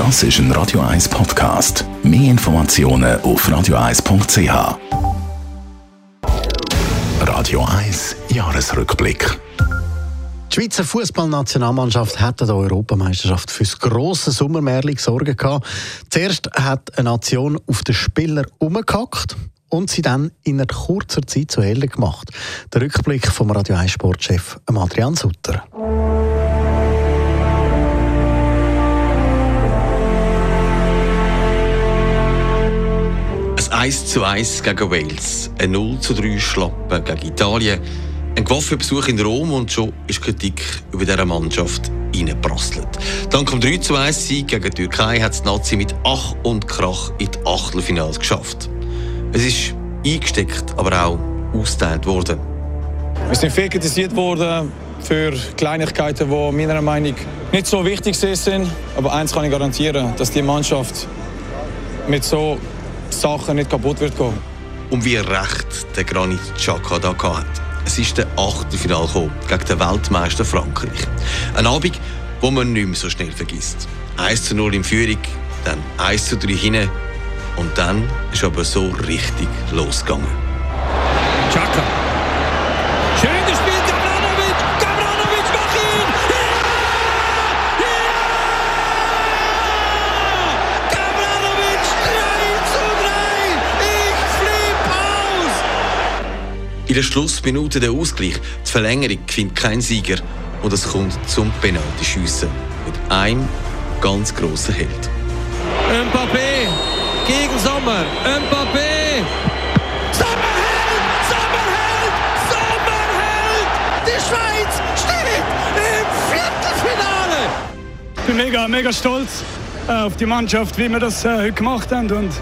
Das ist ein Radio 1 Podcast. Mehr Informationen auf radio1.ch. Radio 1 Jahresrückblick. Die Schweizer Fußballnationalmannschaft hat der Europameisterschaft für das grosse Sommermärchen Sorgen gehabt. Zuerst hat eine Nation auf den Spieler umgehackt und sie dann in einer kurzer Zeit zu Helden gemacht. Der Rückblick vom Radio 1 Sportchef Adrian Sutter. 1 zu 1 gegen Wales, ein 0 zu 3 Schlappen gegen Italien, ein Besuch in Rom und schon ist Kritik über diese Mannschaft reingeprasselt. Dank dem 3 zu 1 Sieg gegen die Türkei hat es Nazi mit Ach und Krach in die Achtelfinals geschafft. Es ist eingesteckt, aber auch ausgeteilt worden. Wir sind viel kritisiert worden für Kleinigkeiten, die meiner Meinung nach nicht so wichtig sind. Aber eins kann ich garantieren, dass die Mannschaft mit so Sachen nicht kaputt wird gehen. Und wie recht der Granit Xhaka da hat. Es ist der Achtelfinale gekommen gegen den Weltmeister Frankreich. Ein Abend, wo man nicht mehr so schnell vergisst. 1 zu 0 in Führung, dann 1 zu 3 hinten und dann ist aber so richtig losgegangen. In der Schlussminute der Ausgleich, die Verlängerung findet kein Sieger und es kommt zum Penaltyschiessen mit einem ganz grossen Held. Mbappé gegen Sommer. Mbappé. Sommerheld! Sommerheld! Sommerheld! Die Schweiz steht im Viertelfinale! Ich bin mega, mega stolz äh, auf die Mannschaft, wie wir das äh, heute gemacht haben. Und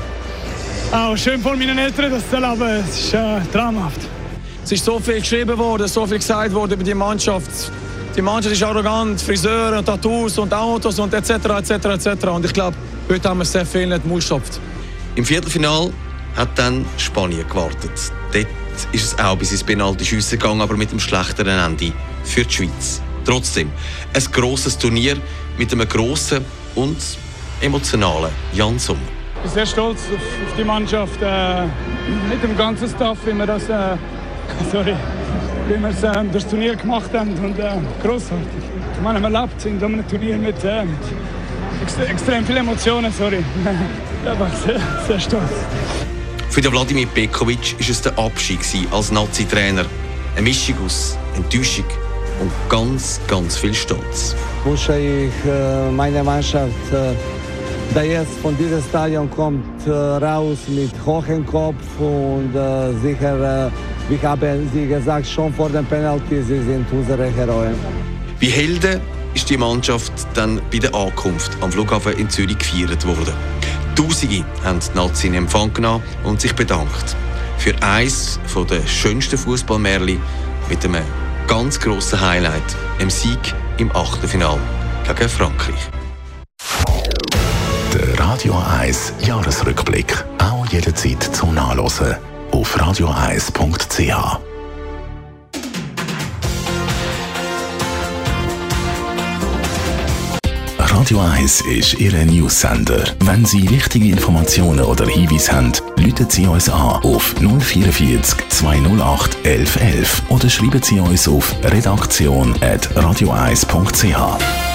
auch schön vor meinen Eltern das zu erleben. Es ist äh, traumhaft. Es ist so viel geschrieben worden, so viel gesagt worden über die Mannschaft. Die Mannschaft ist arrogant, Friseure und Tattoos und Autos und etc. etc. etc. Und ich glaube, heute haben wir sehr viel nicht Mut geschöpft. Im Viertelfinal hat dann Spanien gewartet. Dort ist es auch bis ins Penalty-Schiessen gegangen, aber mit einem schlechteren Ende für die Schweiz. Trotzdem, ein grosses Turnier mit einem grossen und emotionalen Jan Sommer. Ich bin sehr stolz auf, auf die Mannschaft, äh, mit dem ganzen Staff, wie wir das, äh, sorry, wie wir äh, das Turnier gemacht haben. Und äh, großartig. Ich meine, man lebt in einem Turnier mit, äh, mit extre extrem vielen Emotionen, sorry. Ich bin einfach sehr, sehr stolz. Für den Wladimir Pekovic war es der Abschied als Nazi-Trainer. Eine Mischung aus Enttäuschung und ganz, ganz viel Stolz. Wünsche ich äh, meiner Mannschaft, äh, der jetzt von diesem Stadion kommt, äh, raus mit hohem Kopf und äh, sicher, wie haben Sie gesagt, schon vor dem Penalty, Sie sind unsere Heroen. Wie Helden ist die Mannschaft dann bei der Ankunft am Flughafen in Zürich gefeiert worden. Tausende haben die Nazi in Empfang genommen und sich bedankt. Für eines der schönsten Fußballmärchen mit einem ganz grossen Highlight, dem Sieg im Achtelfinal gegen Frankreich. Der Radio 1 Jahresrückblick. Auch jederzeit zum Nachlesen auf radio1.ch. Radio 1 ist Ihre Newsender. Wenn Sie wichtige Informationen oder Hinweise haben, rufen Sie uns an auf 044 208 1111 oder schreiben Sie uns auf redaktion.radio1.ch.